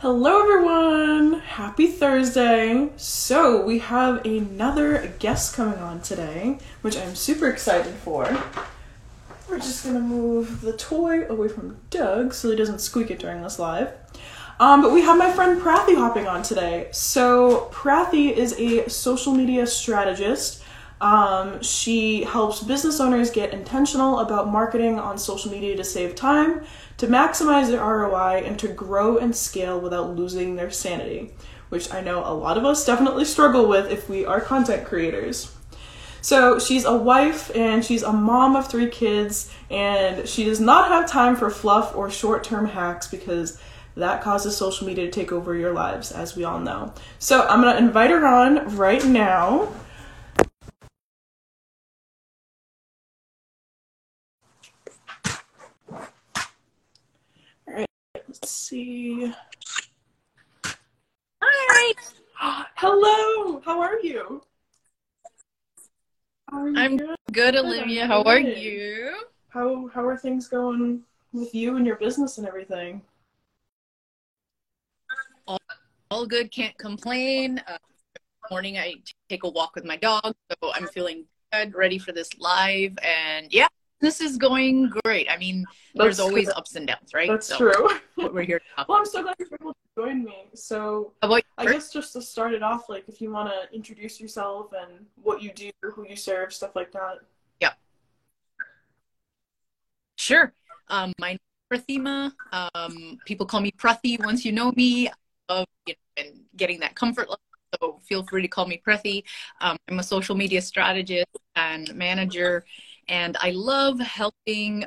Hello, everyone. Happy Thursday. So, we have another guest coming on today, which I'm super excited for. We're just gonna move the toy away from Doug so he doesn't squeak it during this live. Um, but we have my friend Prathi hopping on today. So, Prathi is a social media strategist. Um, she helps business owners get intentional about marketing on social media to save time, to maximize their ROI, and to grow and scale without losing their sanity, which I know a lot of us definitely struggle with if we are content creators. So she's a wife and she's a mom of three kids, and she does not have time for fluff or short term hacks because that causes social media to take over your lives, as we all know. So I'm gonna invite her on right now. Let's see. Hi. Hello, how are you? How are you I'm doing? good, Olivia. How are you? How how are things going with you and your business and everything? All good. Can't complain. Uh, morning, I take a walk with my dog, so I'm feeling good, ready for this live, and yeah, this is going great. I mean, there's always true. ups and downs, right? That's So, true. What we're here. Well, I'm so glad you're able to join me. So I guess just to start it off, like if you want to introduce yourself and what you do, who you serve, stuff like that. Yeah. Sure. Um, my name is Prathima. Um, people call me Prathi. Once you know me, I love you know, and getting that comfort level. So feel free to call me Prathi. Um, I'm a social media strategist and manager, and I love helping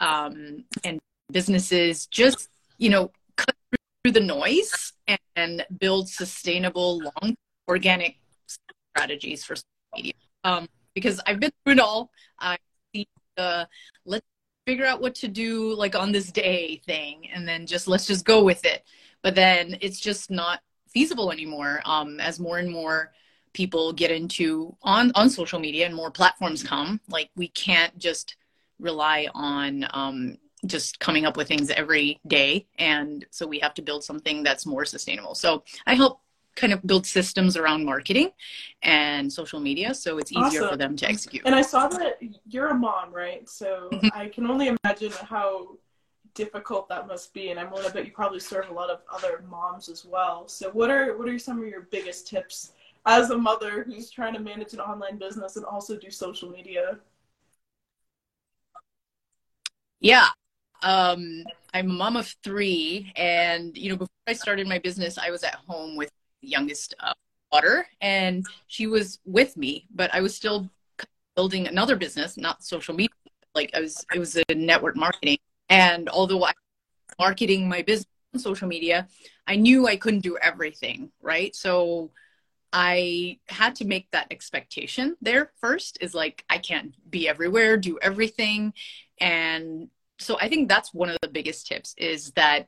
um, and businesses just you know cut through the noise and build sustainable, long, organic strategies for social media. Um, because I've been through it all. I see the let's figure out what to do like on this day thing and then just let's just go with it but then it's just not feasible anymore um, as more and more people get into on on social media and more platforms come like we can't just rely on um, just coming up with things every day and so we have to build something that's more sustainable so i help kind of build systems around marketing and social media so it's easier Awesome. for them to execute And I saw that you're a mom, right? So Mhm. I can only imagine how difficult that must be. And I'm willing to bet you probably serve a lot of other moms as well. So what are what are some of your biggest tips as a mother who's trying to manage an online business and also do social media? Yeah. Um, I'm a mom of three, and you know, before I started my business, I was at home with the youngest uh, daughter, and she was with me, but I was still building another business, not social media. Like I was, it was a network marketing, and although I was marketing my business on social media, I knew I couldn't do everything, right? So I had to make that expectation there first. Is like I can't be everywhere, do everything, and so i think that's one of the biggest tips is that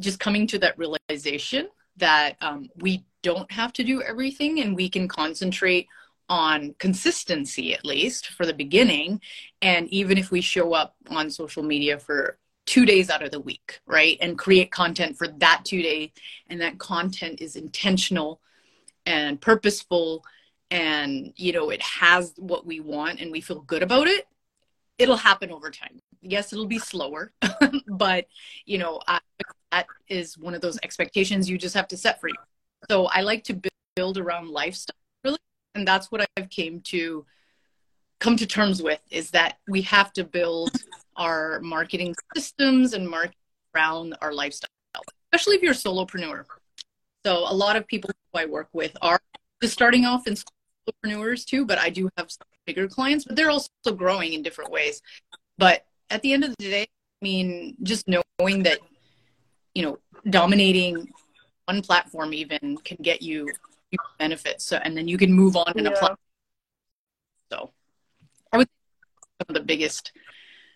just coming to that realization that um, we don't have to do everything and we can concentrate on consistency at least for the beginning and even if we show up on social media for two days out of the week right and create content for that two day and that content is intentional and purposeful and you know it has what we want and we feel good about it it'll happen over time. Yes it'll be slower but you know I, that is one of those expectations you just have to set for you. So i like to build around lifestyle really and that's what i've came to come to terms with is that we have to build our marketing systems and market around our lifestyle especially if you're a solopreneur so a lot of people who i work with are just starting off in entrepreneurs too but i do have some bigger clients but they're also growing in different ways but at the end of the day, I mean, just knowing that, you know, dominating one platform even can get you benefits. So, and then you can move on and Yeah. apply. So, I would some of the biggest.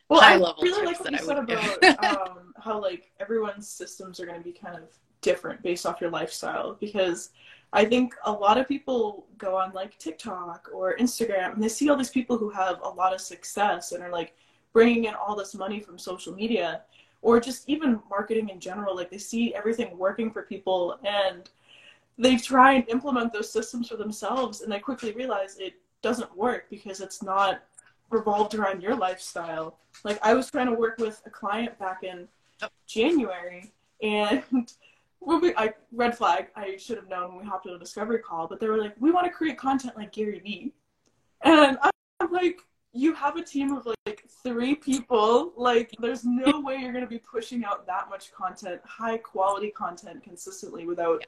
Well, high I level really like what you I said about um, how like everyone's systems are going to be kind of different based off your lifestyle because I think a lot of people go on like TikTok or Instagram and they see all these people who have a lot of success and are like bringing in all this money from social media. or just even marketing in general. Like they see everything working for people and they try and implement those systems for themselves and they quickly realize it doesn't work because it's not revolved around your lifestyle. Like I was trying to work with a client back in January and when we I red flag, I should have known when we hopped on a discovery call, but they were like, We want to create content like Gary Vee. And I'm like, you have a team of like three people. Like, there's no way you're going to be pushing out that much content, high quality content consistently without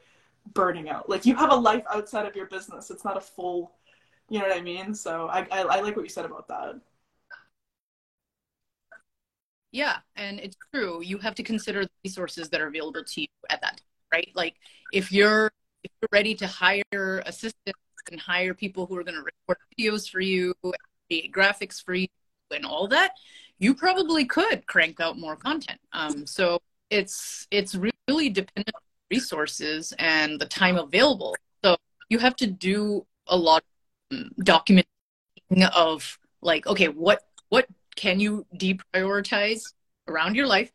burning out. Like, you have a life outside of your business. It's not a full, you know what I mean? So I, I, I like what you said about that. Yeah, and it's true. You have to consider the resources that are available to you at that time, right? Like if you're if you're ready to hire assistants and hire people who are going to record videos for you, create graphics for you, and all that, you probably could crank out more content. Um, so it's it's really dependent on resources and the time available. So you have to do a lot of um, documenting of like, okay, what what can you deprioritize around your life?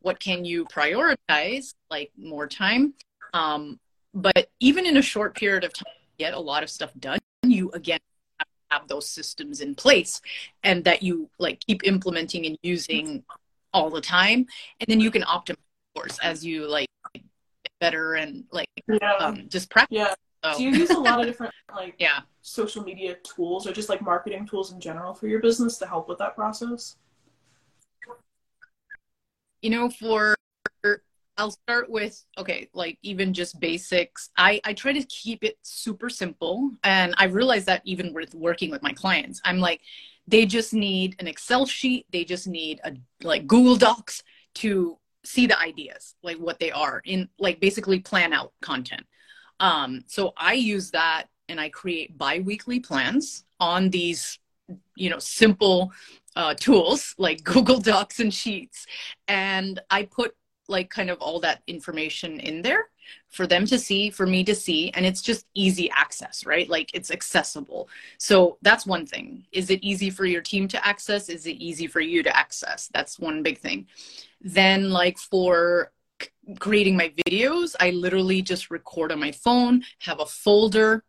What can you prioritize, like more time? Um, but even in a short period of time, get a lot of stuff done. You again have those systems in place, and that you like keep implementing and using all the time, and then you can optimize course as you like get better and like yeah. um, just practice. Yeah. So. Do you use a lot of different like yeah social media tools or just like marketing tools in general for your business to help with that process? You know, for I'll start with okay, like even just basics. I I try to keep it super simple, and I realize that even with working with my clients, I'm like, they just need an Excel sheet. They just need a like Google Docs to see the ideas, like what they are in, like basically plan out content. Um, so I use that and I create bi-weekly plans on these, you know, simple uh, tools like Google Docs and Sheets. And I put like kind of all that information in there for them to see, for me to see. And it's just easy access, right? Like it's accessible. So that's one thing. Is it easy for your team to access? Is it easy for you to access? That's one big thing. Then, like for creating my videos, I literally just record on my phone, have a folder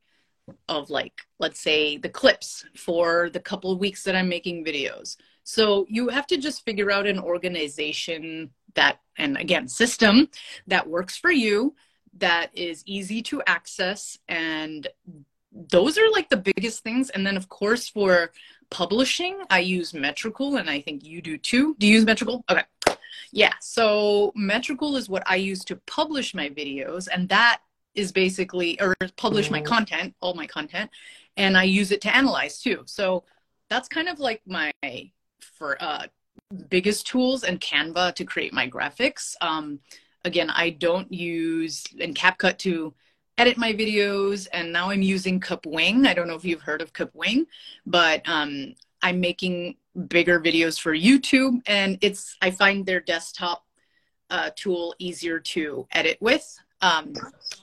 of like, let's say, the clips for the couple of weeks that I'm making videos. So you have to just figure out an organization that, and again, system that works for you, that is easy to access. And those are like the biggest things. And then, of course, for publishing, I use Metricool, and I think you do too. Do you use Metricool? Okay. Yeah, so Metricool is what I use to publish my videos, and that is basically, or publish my mm-hmm. content, all my content, and I use it to analyze too. So that's kind of like my for uh, biggest tools and Canva to create my graphics. Um, again, I don't use and CapCut to edit my videos, and now I'm using Kapwing. I don't know if you've heard of Kapwing, but um, I'm making bigger videos for YouTube, and it's I find their desktop uh, tool easier to edit with. Um,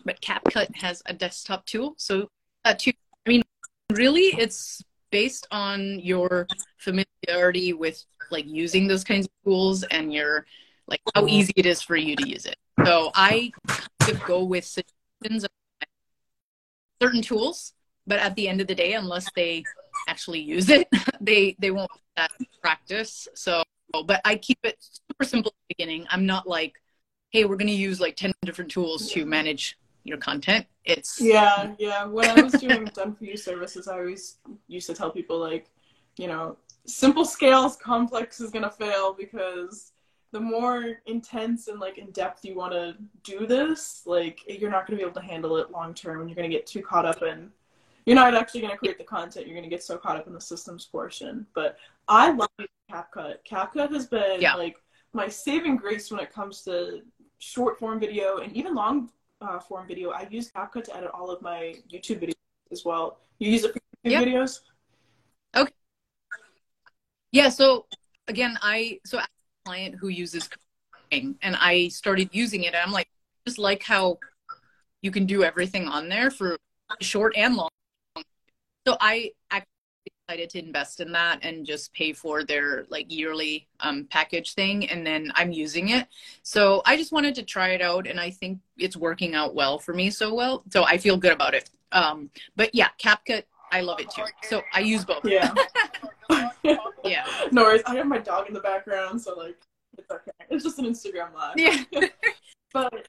but CapCut has a desktop tool, so uh, to, I mean, really, it's based on your familiarity with like using those kinds of tools and your like how easy it is for you to use it. So I kind of go with certain tools, but at the end of the day, unless they actually use it, they they won't that practice. So, but I keep it super simple at the beginning. I'm not like, hey, we're going to use like 10 different tools to manage your content. It's yeah, yeah. When I was doing done for you services, I always used to tell people like, you know, simple scales, complex is going to fail because the more intense and like in depth you want to do this, like you're not going to be able to handle it long term, and you're going to get too caught up in you're not actually going to create the content. You're going to get so caught up in the systems portion. But I love CapCut. CapCut has been yeah. like my saving grace when it comes to short form video and even long uh, form video. I use CapCut to edit all of my YouTube videos as well. You use it for YouTube yep. videos? Okay. Yeah. So again, I so a client who uses and I started using it, and I'm like, just like how you can do everything on there for short and long so I actually decided to invest in that and just pay for their like yearly um, package thing and then i'm using it so i just wanted to try it out and i think it's working out well for me so well so i feel good about it um, but yeah capcut i love it too so i use both Yeah. yeah no worries. I have my dog in the background, so like it's okay. It's just an Instagram live. yeah But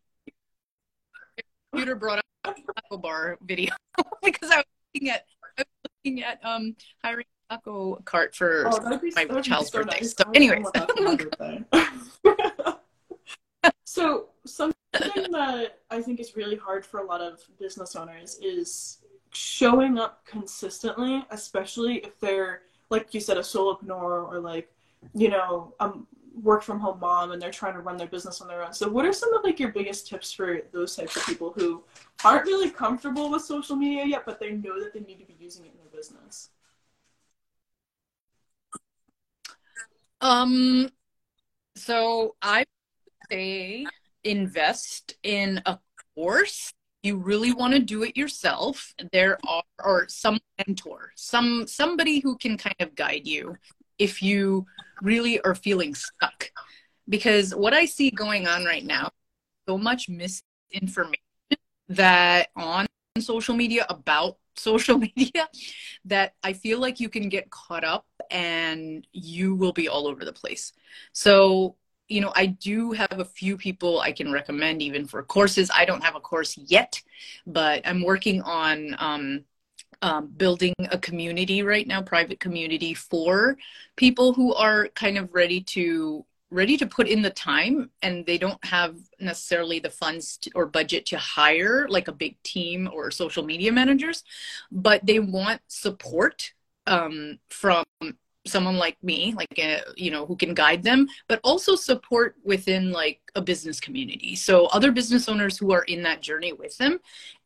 computer brought up a bar video because i was looking at looking at um hiring a taco cart for oh, be, my child's so birthday. nice. So anyways. want that for my birthday. so something that I think is really hard for a lot of business owners is showing up consistently, especially if they're like you said, a solopreneur or like you know, um, work from home mom and they're trying to run their business on their own. So what are some of like your biggest tips for those types of people who aren't really comfortable with social media yet, but they know that they need to be using it in their business? Um, so I say invest in a course. You really want to do it yourself. There are or some mentor, some somebody who can kind of guide you if you really are feeling stuck. Because what I see going on right now, so much misinformation that on social media about social media that I feel like you can get caught up and you will be all over the place. So, you know, I do have a few people I can recommend even for courses. I don't have a course yet, but I'm working on um, um, building a community right now, private community for people who are kind of ready to ready to put in the time and they don't have necessarily the funds to, or budget to hire like a big team or social media managers but they want support um, from someone like me like a, you know who can guide them but also support within like a business community. So other business owners who are in that journey with them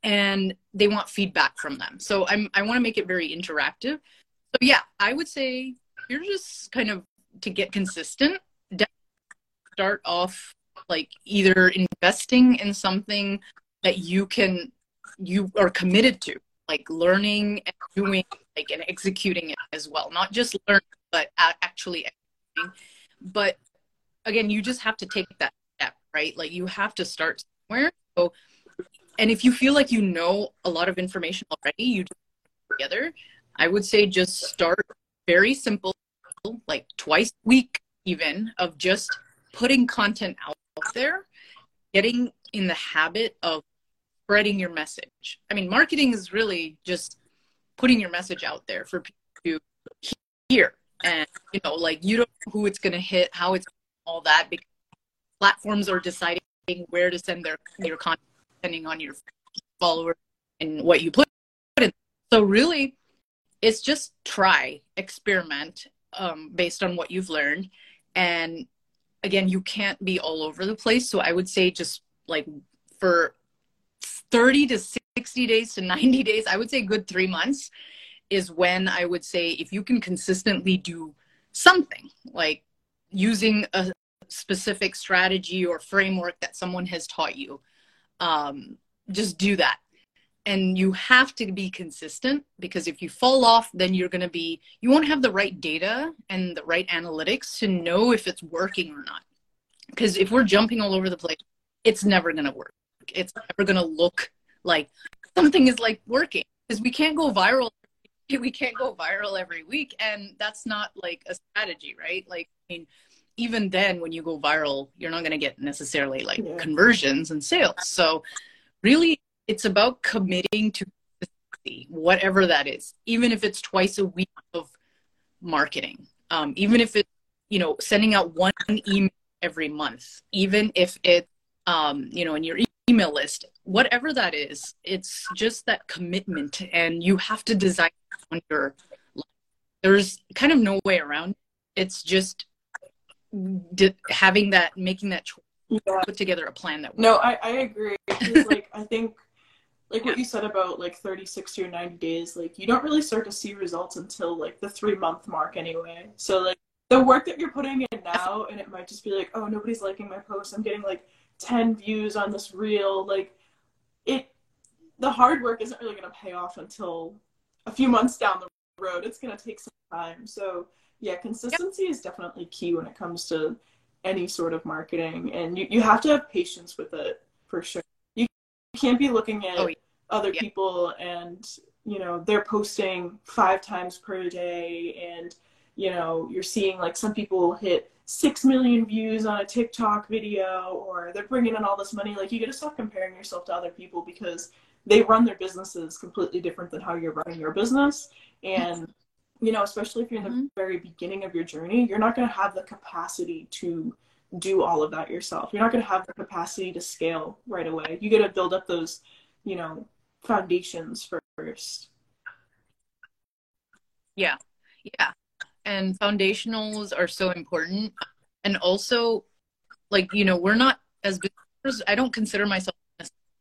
and they want feedback from them. So i'm i want to make it very interactive. So yeah i would say you're just kind of to get consistent start off like either investing in something that you can you are committed to like learning and doing like and executing it as well. Not just learn but actually executing. But again you just have to take that step right? Like you have to start somewhere. So and if you feel like you know a lot of information already you just together. I would say just start very simple like twice a week even of just putting content out there, getting in the habit of spreading your message. I mean, marketing is really just putting your message out there for people to hear. And, you know, like you don't know who it's going to hit, how it's all that, because platforms are deciding where to send their your content depending on your followers and what you put in. So really, it's just try, experiment um, based on what you've learned, and again, you can't be all over the place. So I would say just like for 30 to 60 days to 90 days, I would say good three months is when I would say if you can consistently do something like using a specific strategy or framework that someone has taught you, um, just do that. And you have to be consistent because if you fall off, then you're going to be, you won't have the right data and the right analytics to know if it's working or not. Because if we're jumping all over the place, it's never going to work. It's never going to look like something is like working because we can't go viral. We can't go viral every week. And that's not like a strategy, right? Like, I mean, even then, when you go viral, you're not going to get necessarily like Yeah. conversions and sales. So, really, it's about committing to whatever that is, even if it's twice a week of marketing, um, even if it's you know sending out one email every month, even if it's um, you know in your e- email list, whatever that is, it's just that commitment, and you have to design on your life. There's kind of no way around. it. It's just d- having that, making that choice, Yeah. put together a plan that works. No, I, I agree. like I think like what you said about like 30, 60 or 90 days, like you don't really start to see results until like the three month mark anyway. So like the work that you're putting in now and it might just be like, oh nobody's liking my post. I'm getting like ten views on this reel. Like it the hard work isn't really gonna pay off until a few months down the road. It's going to take some time. So, yeah, consistency yep. is definitely key when it comes to any sort of marketing. And you, you have to have patience with it for sure. You can't be looking at oh, yeah. other yeah. people and, you know, they're posting five times per day. And, you know, you're seeing like some people hit six million views on a TikTok video or they're bringing in all this money. Like, you got to stop comparing yourself to other people because they run their businesses completely different than how you're running your business. And, you know, especially if you're in the mm-hmm. very beginning of your journey, you're not going to have the capacity to do all of that yourself. You're not going to have the capacity to scale right away. You got to build up those, you know, foundations first. Yeah. Yeah. And foundationals are so important. And also, like, you know, we're not as businesses, I don't consider myself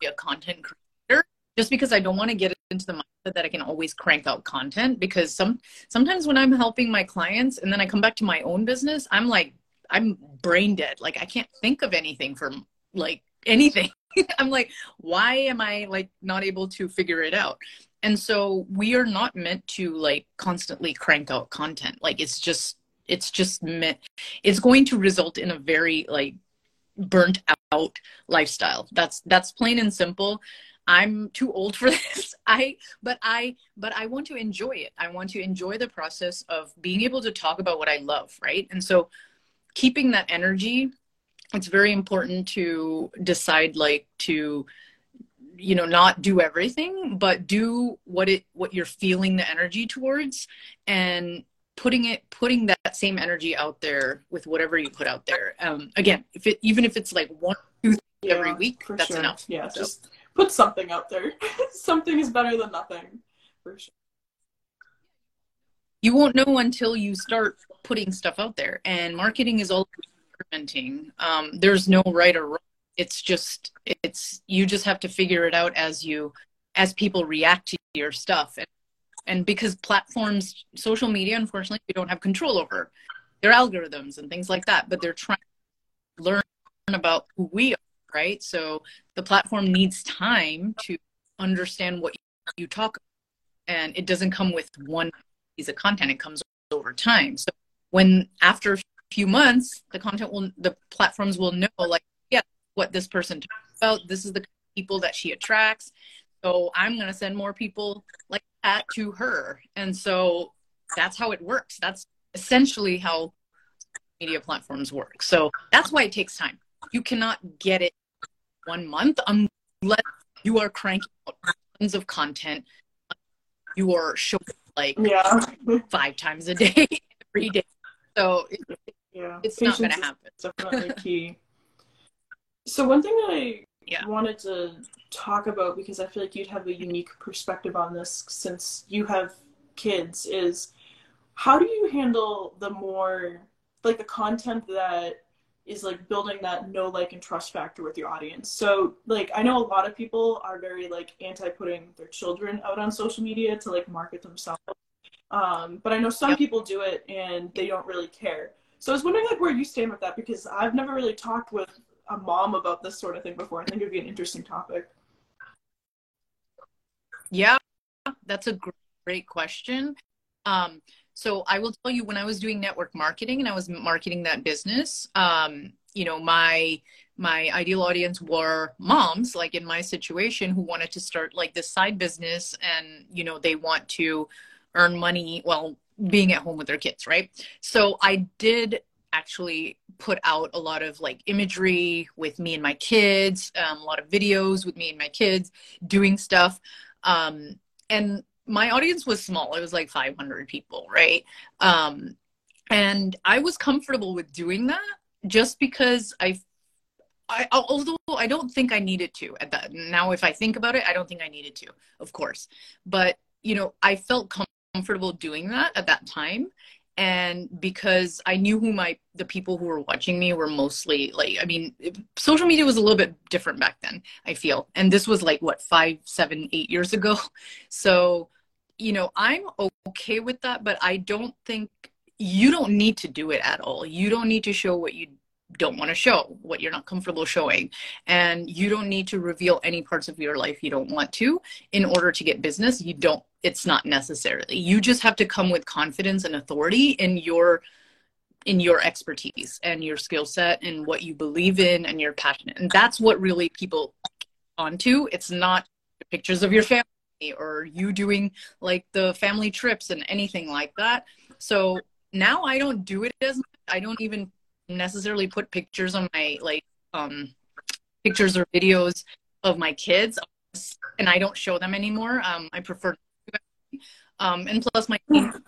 a content creator just because I don't want to get into the mindset that I can always crank out content because some sometimes when I'm helping my clients and then I come back to my own business, I'm like I'm brain dead. Like I can't think of anything from like anything. I'm like, why am I like not able to figure it out? And so we are not meant to like constantly crank out content. Like it's just it's just meant it's going to result in a very like burnt out lifestyle. That's that's plain and simple. I'm too old for this. I but I but I want to enjoy it. I want to enjoy the process of being able to talk about what I love, right? And so keeping that energy, it's very important to decide like to you know not do everything but do what it what you're feeling the energy towards and putting it putting that same energy out there with whatever you put out there um again if it even if it's like one yeah, every week that's sure. enough yeah so. just put something out there. something is better than nothing, for sure. You won't know until you start putting stuff out there, and marketing is all experimenting. Um, there's no right or wrong. It's just it's you just have to figure it out as you as people react to your stuff, and and because platforms, social media, unfortunately, we don't have control over their algorithms and things like that. But they're trying to learn about who we are right? So the platform needs time to understand what you talk about. And it doesn't come with one piece of content, it comes over time. So when after a few months, the content will, the platforms will know, like, yeah, what this person talks about, this is the people that she attracts. So I'm going to send more people like that to her. And so that's how it works. That's essentially how media platforms work. So that's why it takes time. You cannot get it one month unless you are cranking out tons of content. You are showing like yeah. five times a day, every day. So it, yeah, it's Patience not going to happen. definitely key. So one thing I yeah. wanted to talk about because I feel like you'd have a unique perspective on this since you have kids is how do you handle the more like the content that is like building that know like and trust factor with your audience so like i know a lot of people are very like anti putting their children out on social media to like market themselves um, but i know some yep. people do it and they don't really care so i was wondering like where you stand with that because i've never really talked with a mom about this sort of thing before. I think it would be an interesting topic. Yeah that's a great question. Um, so I will tell you, when I was doing network marketing and I was marketing that business, um, you know, my my ideal audience were moms, like in my situation, who wanted to start like this side business, and you know, they want to earn money while being at home with their kids, right? So I did actually put out a lot of like imagery with me and my kids, um, a lot of videos with me and my kids doing stuff. Um, and my audience was small. It was like 500 people, right? Um, and I was comfortable with doing that just because I, I, although I don't think I needed to at that. Now, if I think about it, I don't think I needed to, of course. But you know, I felt comfortable doing that at that time, and because I knew who my the people who were watching me were mostly like, I mean, social media was a little bit different back then. I feel, and this was like what five, seven, eight years ago. So you know, I'm okay with that, but I don't think you don't need to do it at all. You don't need to show what you don't want to show, what you're not comfortable showing. And you don't need to reveal any parts of your life you don't want to in order to get business. You don't, it's not necessarily. You just have to come with confidence and authority in your in your expertise and your skill set and what you believe in and you're passionate. And that's what really people onto. It's not pictures of your family or you doing like the family trips and anything like that. So now I don't do it as much. I don't even necessarily put pictures on my like um pictures or videos of my kids and I don't show them anymore. Um I prefer um and plus my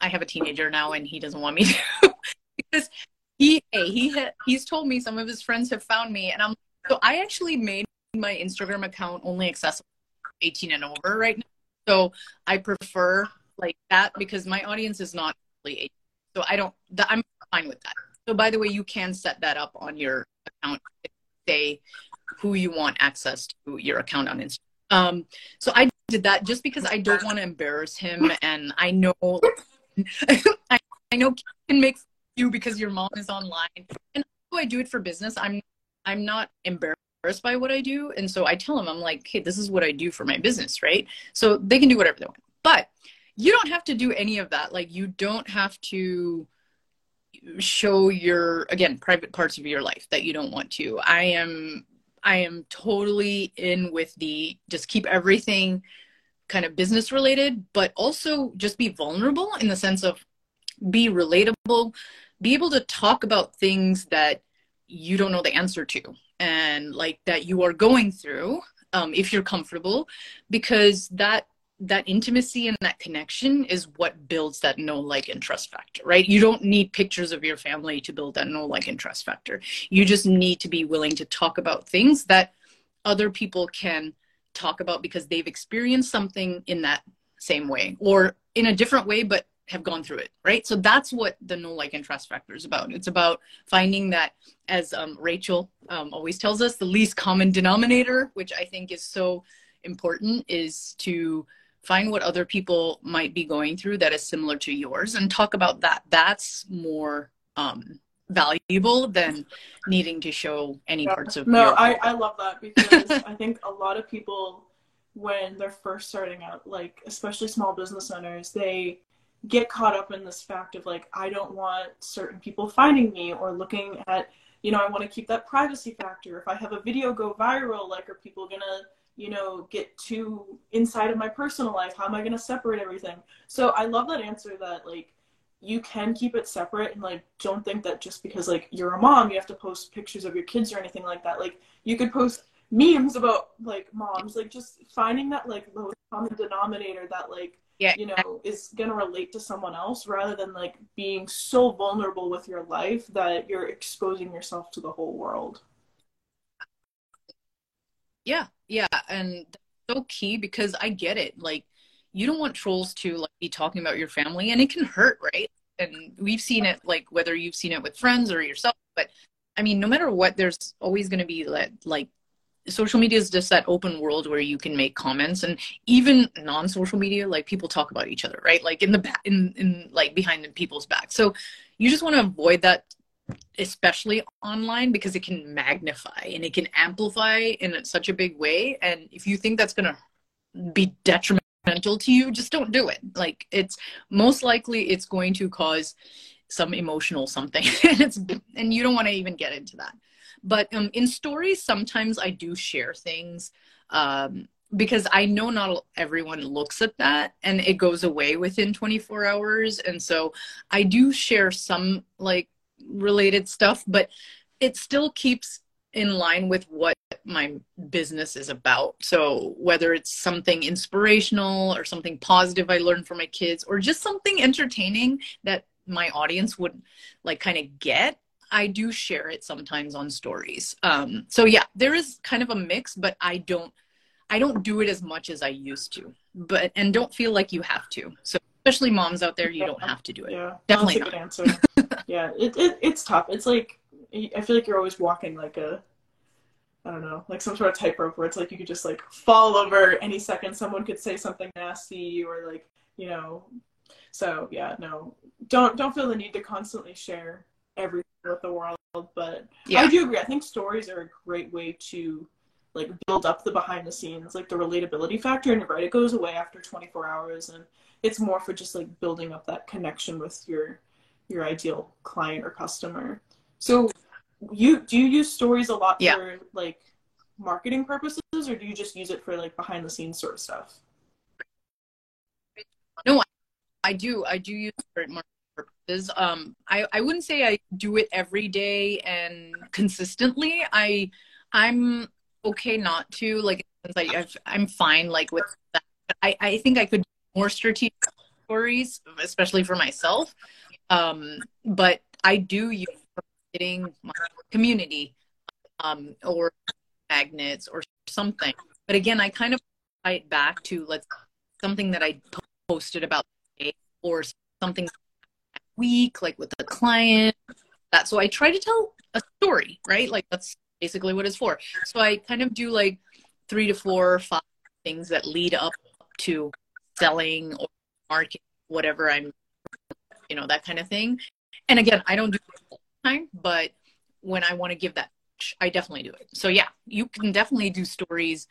I have a teenager now and he doesn't want me to because he he ha, he's told me some of his friends have found me and I'm so I actually made my Instagram account only accessible 18 and over right now. So I prefer like that because my audience is not really 18. So I don't I'm fine with that. So by the way, you can set that up on your account, say who you want access to your account on Instagram. Um, so I did that just because I don't want to embarrass him, and I know I, I know can make you because your mom is online, and I do it for business. I'm I'm not embarrassed by what I do, and so I tell him I'm like, hey, this is what I do for my business, right? So they can do whatever they want, but you don't have to do any of that. Like you don't have to show your again private parts of your life that you don't want to. I am i am totally in with the just keep everything kind of business related but also just be vulnerable in the sense of be relatable be able to talk about things that you don't know the answer to and like that you are going through um, if you're comfortable because that that intimacy and that connection is what builds that know like and trust factor right? You don't need pictures of your family to build that know like and trust factor. You just need to be willing to talk about things that other people can talk about because they've experienced something in that same way or in a different way but have gone through it right? So that's what the know like and trust factor is about. It's about finding that as um, rachel um, always tells us the least common denominator which i think is so important is to find what other people might be going through that is similar to yours and talk about that. That's more um, valuable than needing to show any yeah. parts of no I, I love that because i think a lot of people when they're first starting out like especially small business owners they get caught up in this fact of like i don't want certain people finding me or looking at you know i want to keep that privacy factor. If i have a video go viral like are people gonna you know, get too inside of my personal life? How am I going to separate everything? So I love that answer that like you can keep it separate and like don't think that just because like you're a mom you have to post pictures of your kids or anything like that. Like you could post memes about like moms, like just finding that like lowest common denominator that like yeah. you know is going to relate to someone else rather than like being so vulnerable with your life that you're exposing yourself to the whole world. Yeah, yeah, and so key because I get it. Like, you don't want trolls to like be talking about your family, and it can hurt, right? And we've seen it, like whether you've seen it with friends or yourself. But I mean, no matter what, there's always going to be like, like social media is just that open world where you can make comments and even non-social media like people talk about each other right like in the back in, in like behind people's back so you just want to avoid that especially online because it can magnify and it can amplify in such a big way. And if you think that's going to be detrimental to you just don't do it. Like it's most likely it's going to cause some emotional something and it's and you don't want to even get into that. But um, in stories sometimes i do share things um, because i know not everyone looks at that and it goes away within 24 hours. And so i do share some like related stuff, but it still keeps in line with what my business is about. So whether it's something inspirational or something positive I learned from my kids or just something entertaining that my audience would like kind of get, I do share it sometimes on stories. Um, so yeah, there is kind of a mix, but I don't I don't do it as much as I used to. But and don't feel like you have to. So especially moms out there, you don't have to do it. Yeah, definitely that's a not. good answer. yeah, it, it it's tough. It's like I feel like you're always walking like a I don't know, like some sort of tightrope where it's like you could just like fall over any second. Someone could say something nasty or like you know. So yeah, no, don't don't feel the need to constantly share everything with the world. But yeah. I do agree. I think stories are a great way to like build up the behind the scenes, like the relatability factor. And you're right, it goes away after 24 hours, and it's more for just like building up that connection with your your ideal client or customer. So you do you use stories a lot yeah. for like marketing purposes or do you just use it for like behind the scenes sort of stuff? No, I do. I do use it for marketing purposes. Um, I, I wouldn't say I do it every day and consistently. I I'm okay not to like i I'm fine like with that. I I think I could more strategic stories, especially for myself. Um, but I do use marketing my community um, or magnets or something. But again, I kind of tie it back to let's something that I posted about or something week, like with a client. That so I try to tell a story, right? Like that's basically what it's for. So I kind of do like three to four, five things that lead up to selling or marketing, whatever I'm, you know, that kind of thing. And again, I don't do it all the time, but when I want to give that, I definitely do it. So yeah, you can definitely do stories.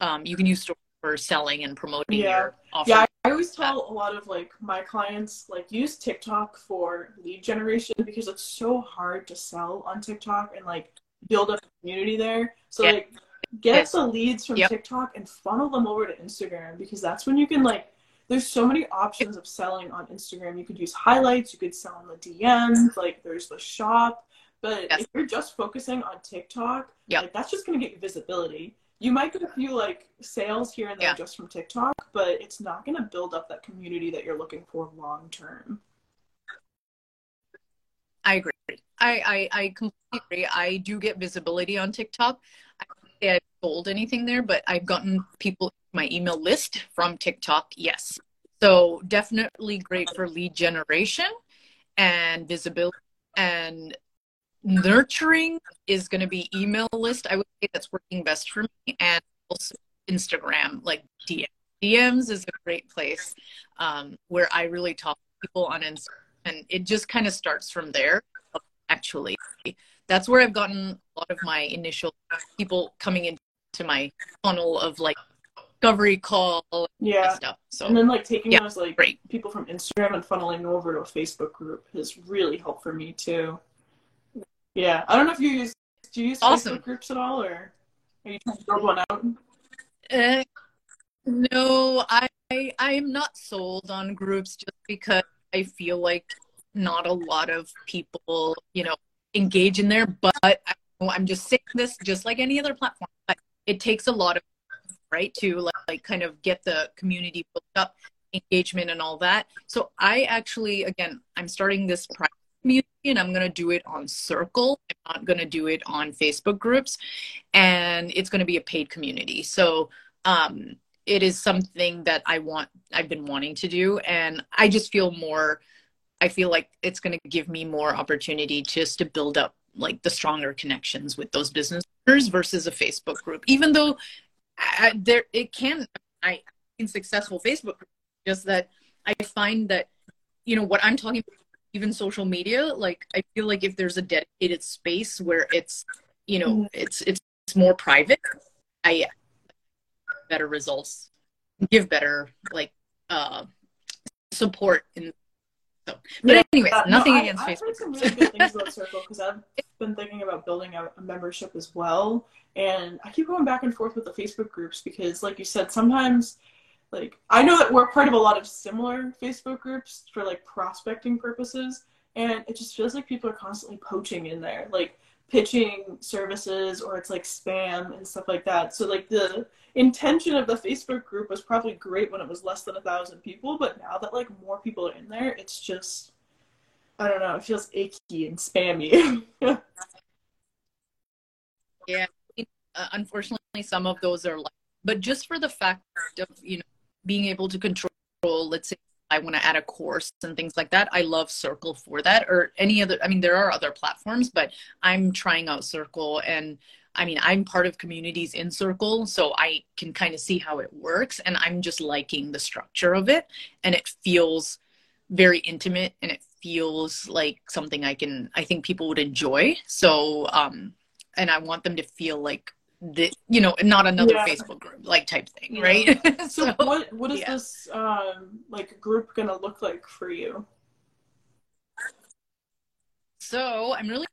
Um, you can use stories for selling and promoting yeah. your offer. Yeah, I always tell a lot of like my clients like use TikTok for lead generation because it's so hard to sell on TikTok and like build up a community there. So yeah. like get yes. the leads from yep. TikTok and funnel them over to Instagram because that's when you can like there's so many options of selling on Instagram. You could use highlights, you could sell in the DMs, like there's the shop. But yes. if you're just focusing on TikTok, yep. like that's just gonna get you visibility. You might get a few like sales here and there yeah. just from TikTok, but it's not gonna build up that community that you're looking for long term. I agree. I, I, I completely agree. I do get visibility on TikTok. I don't say I've sold anything there, but I've gotten people my email list from TikTok. Yes. So definitely great for lead generation and visibility and nurturing is going to be email list. I would say that's working best for me and also Instagram, like DM. DMs is a great place um, where I really talk to people on Instagram and it just kind of starts from there actually. That's where i've gotten a lot of my initial people coming into my funnel of like discovery call yeah. stuff. So and then like taking yeah, those like great. people from instagram and funneling over to a facebook group has really helped for me too. Yeah. I don't know if you use do you use awesome. facebook groups at all or are you trying to build one out? Uh, no i i am not sold on groups just because i feel like not a lot of people, you know, engage in there. But I, I'm just saying this just like any other platform. But it takes a lot of right to like, like kind of get the community built up, engagement and all that. So I actually, again, I'm starting this private community and I'm to do it on Circle. I'm not to do it on Facebook groups, and it's to be a paid community. So um, it is something that I want. I've been wanting to do, and I just feel more I feel like it's going to give me more opportunity just to build up like the stronger connections with those business owners versus a Facebook group. Even though I, there it can I in successful Facebook group, just that I find that you know what I'm talking about even social media like I feel like if there's a dedicated space where it's you know mm-hmm. it's it's more private I better results give better like uh support in so, but yeah, anyways, uh, nothing no, against I, Facebook. I've heard some really good things about Circle because I've been thinking about building a, a, membership as well, and I keep going back and forth with the Facebook groups because, like you said, sometimes, like I know that we're part of a lot of similar Facebook groups for like prospecting purposes, and it just feels like people are constantly poaching in there, like pitching services or it's like spam and stuff like that. So like the intention of the Facebook group was probably great when it was less than a thousand people, but now that like more people are in there, it's just I don't know, it feels achy and spammy. yeah, uh, unfortunately, some of those are like, but just for the fact of you know being able to control, let's say I want to add a course and things like that. I love Circle for that or any other. I mean, there are other platforms, but I'm trying out Circle and I mean, I'm part of communities in Circle, so I can kind of see how it works. And I'm just liking the structure of it. And it feels very intimate and it feels like something I can I think people would enjoy. So um and I want them to feel like the you know not another Yeah. Facebook group like type thing, Yeah. right? So, what what is yeah. this um like group gonna look like for you? So I'm really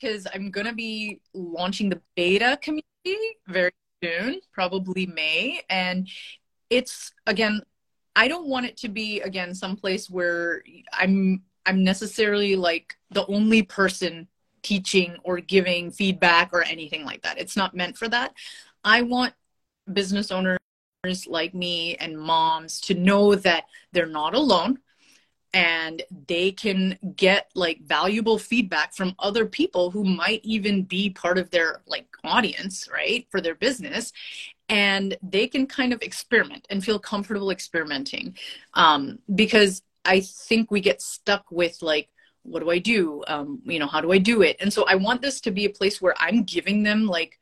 because I'm gonna be launching the beta community very soon, probably May, and it's again, I don't want it to be again someplace where I'm I'm necessarily like the only person teaching or giving feedback or anything like that. It's not meant for that. I want business owners like me and moms to know that they're not alone and they can get like valuable feedback from other people who might even be part of their like audience right for their business and they can kind of experiment and feel comfortable experimenting um, because i think we get stuck with like what do i do? Um, you know how do i do it? And so i want this to be a place where i'm giving them like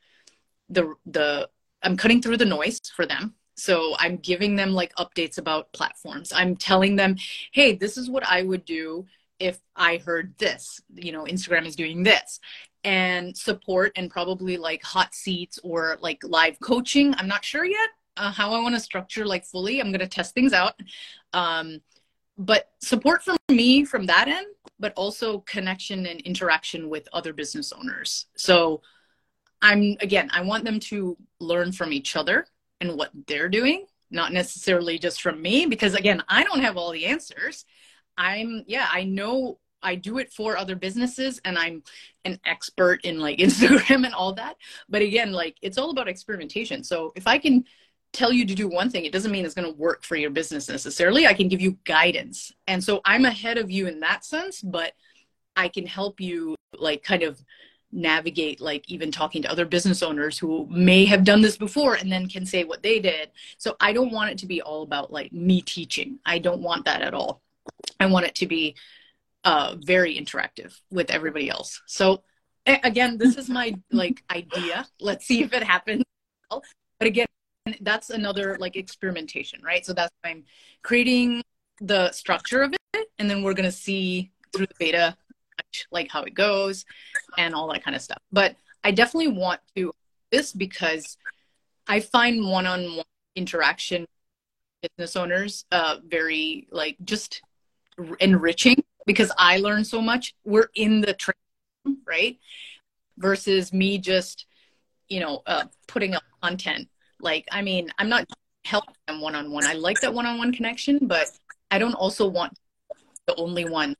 the the i'm cutting through the noise for them. So i'm giving them like updates about platforms. I'm telling them hey this is what i would do if i heard this. You know instagram is doing this. And support and probably like hot seats or like live coaching. I'm not sure yet uh, how i want to structure like fully. I'm going to test things out. Um, but support from me from that end but also connection and interaction with other business owners. So i'm again i want them to learn from each other and what they're doing not necessarily just from me because again i don't have all the answers. I'm yeah i know i do it for other businesses and i'm an expert in like instagram and all that. But again like it's all about experimentation. So if i can tell you to do one thing it doesn't mean it's going to work for your business necessarily. I can give you guidance. And so i'm ahead of you in that sense but i can help you like kind of navigate like even talking to other business owners who may have done this before and then can say what they did. So i don't want it to be all about like me teaching. I don't want that at all. I want it to be uh very interactive with everybody else. So again this is my like idea. Let's see if it happens. But again that's another like experimentation right? So that's why i'm creating the structure of it and then we're going to see through the beta like how it goes and all that kind of stuff. But i definitely want to this because i find one-on-one interaction with business owners uh very like just enriching because i learn so much. We're in the training right? Versus me just you know uh, putting up content like i mean i'm not helping them one-on-one i like that one-on-one connection but i don't also want the only one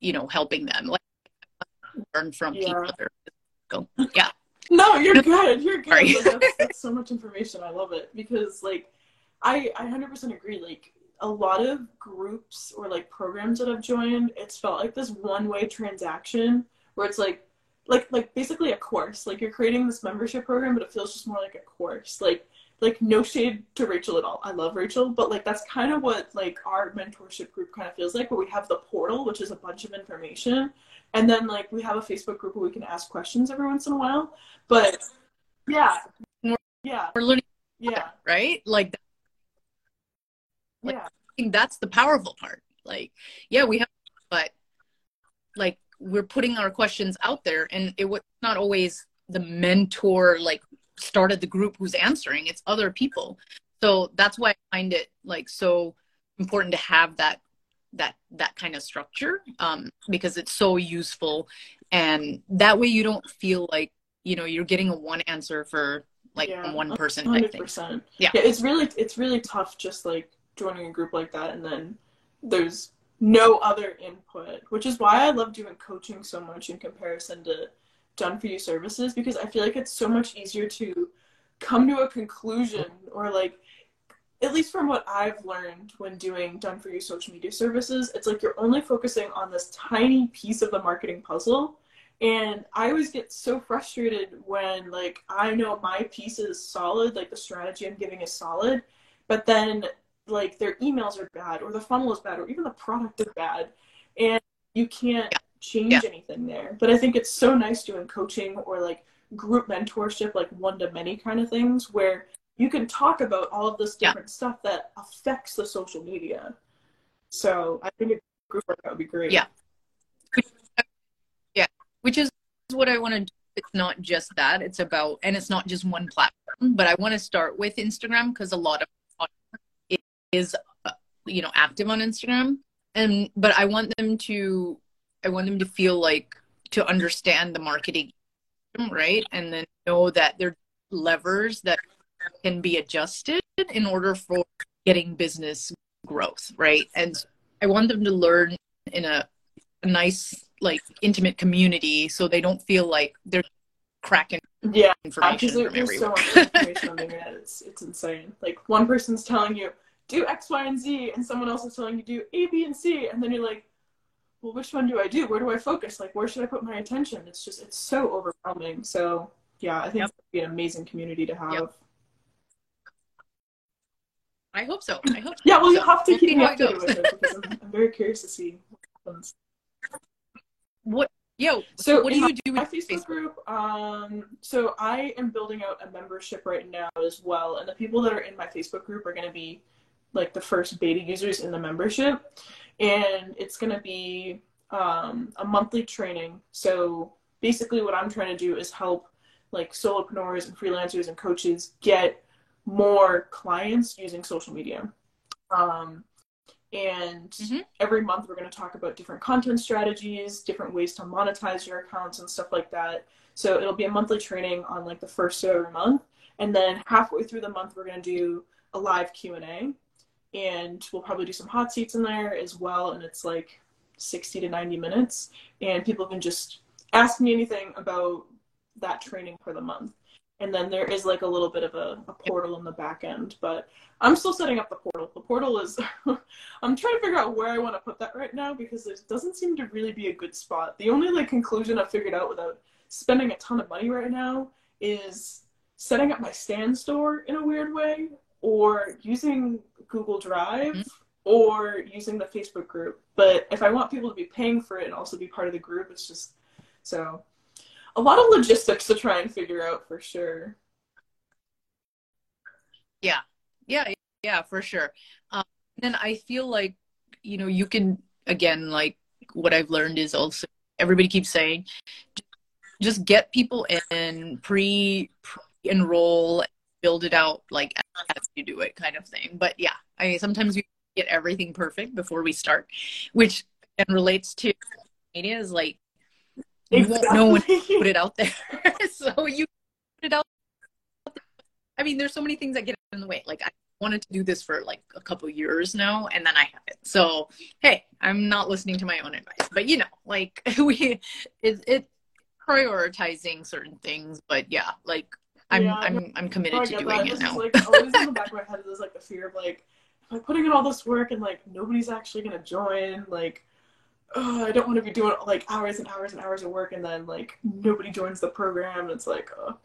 you know helping them like learn from Yeah. people so yeah No, you're good. You're good. That's, that's so much information. I love it because, like, I I hundred percent agree. Like, a lot of groups or like programs that I've joined, it's felt like this one way transaction where it's like, like, like basically a course. Like, you're creating this membership program, but it feels just more like a course. Like, like no shade to Rachel at all. I love Rachel, but like that's kind of what like our mentorship group kind of feels like, where we have the portal, which is a bunch of information, and then like we have a Facebook group where we can ask questions every once in a while. But yeah, yeah, we're learning yeah, right like Like- yeah, I think that's the powerful part. Like, yeah, we have, but like we're putting our questions out there, and it was not always the mentor like started the group who's answering. It's other people. So that's why I find it like so important to have that that that kind of structure um, because it's so useful, and that way you don't feel like you know you're getting a one answer for like Yeah. one person type hundred thing. percent. Yeah. yeah. It's really it's really tough just like joining a group like that, and then there's no other input, which is why I love doing coaching so much in comparison to done for you services because I feel like it's so much easier to come to a conclusion or like at least from what I've learned when doing done for you social media services, it's like you're only focusing on this tiny piece of the marketing puzzle. And I always get so frustrated when like I know my piece is solid, like the strategy I'm giving is solid, but then like their emails are bad or the funnel is bad or even the product is bad and you can't change Yeah. anything there. But I think it's so nice doing coaching or like group mentorship, like one to many kind of things where you can talk about all of this Yeah. different stuff that affects the social media. So I think it's group workout would be great. Yeah. Yeah, which is what I want to do. It's not just that. It's about, and it's not just one platform, but I want to start with Instagram because a lot of is, uh, you know, active on Instagram. And, but I want them to, I want them to feel like, to understand the marketing, right? And then know that there are levers that can be adjusted in order for getting business growth, right? And I want them to learn in a, a nice, like intimate community so they don't feel like they're cracking Yeah, information from there's so much information on the internet. It's it's insane. Like one person's telling you do X, Y, and Z, and someone else is telling you do A, B, and C, and then you're like, well, which one do I do? Where do I focus? Like, where should I put my attention? It's just it's so overwhelming. So yeah, I think Yep. gonna be an amazing community to have. Yep. I hope so. I hope so. Yeah, well, you So, have to we'll keep me it updated with it because I'm, I'm very curious to see what happens. What, yo, So what do you do my with Facebook Facebook? group, um, so I am building out a membership right now as well, and the people that are in my Facebook group are going to be like the first beta users in the membership, and it's going to be um, a monthly training. So basically, what I'm trying to do is help like solopreneurs and freelancers and coaches get more clients using social media. Um, and Mhm. every month we're going to talk about different content strategies, different ways to monetize your accounts and stuff like that. So it'll be a monthly training on like the first of every month, and then halfway through the month we're going to do a live Q and we'll probably do some hot seats in there as well. And it's like sixty to ninety minutes, and people can just ask me anything about that training for the month. And then there is like a little bit of a, a portal in the back end, but I'm still setting up the portal. The portal is I'm trying to figure out where I want to put that right now because there doesn't seem to really be a good spot. The only like conclusion I've figured out without spending a ton of money right now is setting up my Stan Store in a weird way or using Google Drive Mhm. or using the Facebook group. But if I want people to be paying for it and also be part of the group, it's just so a lot of logistics to try and figure out for sure. Yeah, yeah, Yeah, for sure. Um, then I feel like, you know, you can, again, like what I've learned is also everybody keeps saying, just get people in, pre, enroll, build it out like as you do it kind of thing. But yeah, I mean, sometimes we get everything perfect before we start, which and relates to media is like, you won't know when to put it out there. so you put it out. I mean, there's so many things that get in the way. Like I wanted to do this for like a couple years now, and then I haven't. So hey, I'm not listening to my own advice, but you know, like we, it, it prioritizing certain things. But yeah, like I'm, Yeah, I'm, I'm committed to doing that. it now. like always in the back of my head. There's like the fear of like, am I putting in all this work and like nobody's actually gonna join? Like, oh, I don't want to be doing like hours and hours and hours of work and then like nobody joins the program. It's like, oh.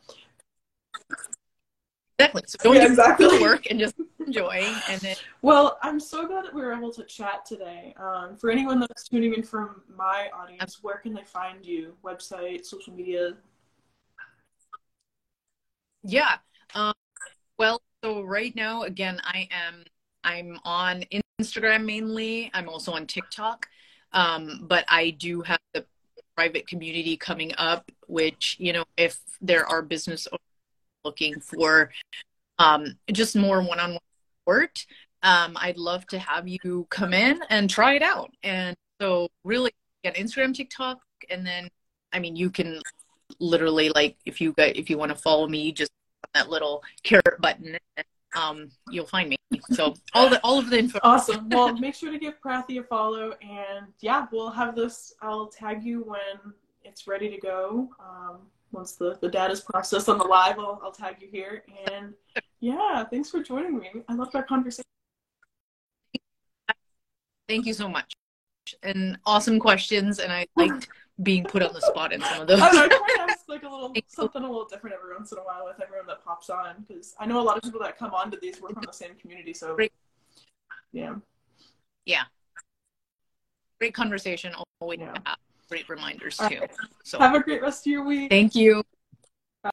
exactly. So don't Yeah, do exactly. the work and just enjoy, and then Well, I'm so glad that we were able to chat today. Um, for anyone that's tuning in from my audience, where can they find you? Website, social media? Yeah. Um, well, so right now, again, I am I'm on Instagram mainly. I'm also on TikTok, um, but I do have the private community coming up. Which you know, if there are business looking for um, just more one-on-one support, um, I'd love to have you come in and try it out. And so, really, get Instagram, TikTok, and then I mean, you can literally like if you got if you want to follow me, just that little carrot button and um you'll find me so all the all of the info Awesome. Well, make sure to give Prathi a follow, and yeah, we'll have this. I'll tag you when it's ready to go. Um, once the the data's processed on the live, I'll, I'll tag you here. And yeah, thanks for joining me. I loved our conversation. thank you so much and awesome questions and i liked being put on the spot in some of those I know. I to ask like a little something a little different every once in a while with everyone that pops on because I know a lot of people that come onto these work from the same community. So Great. yeah, great conversation always Yeah. great reminders All too right. so have a great rest of your week. thank you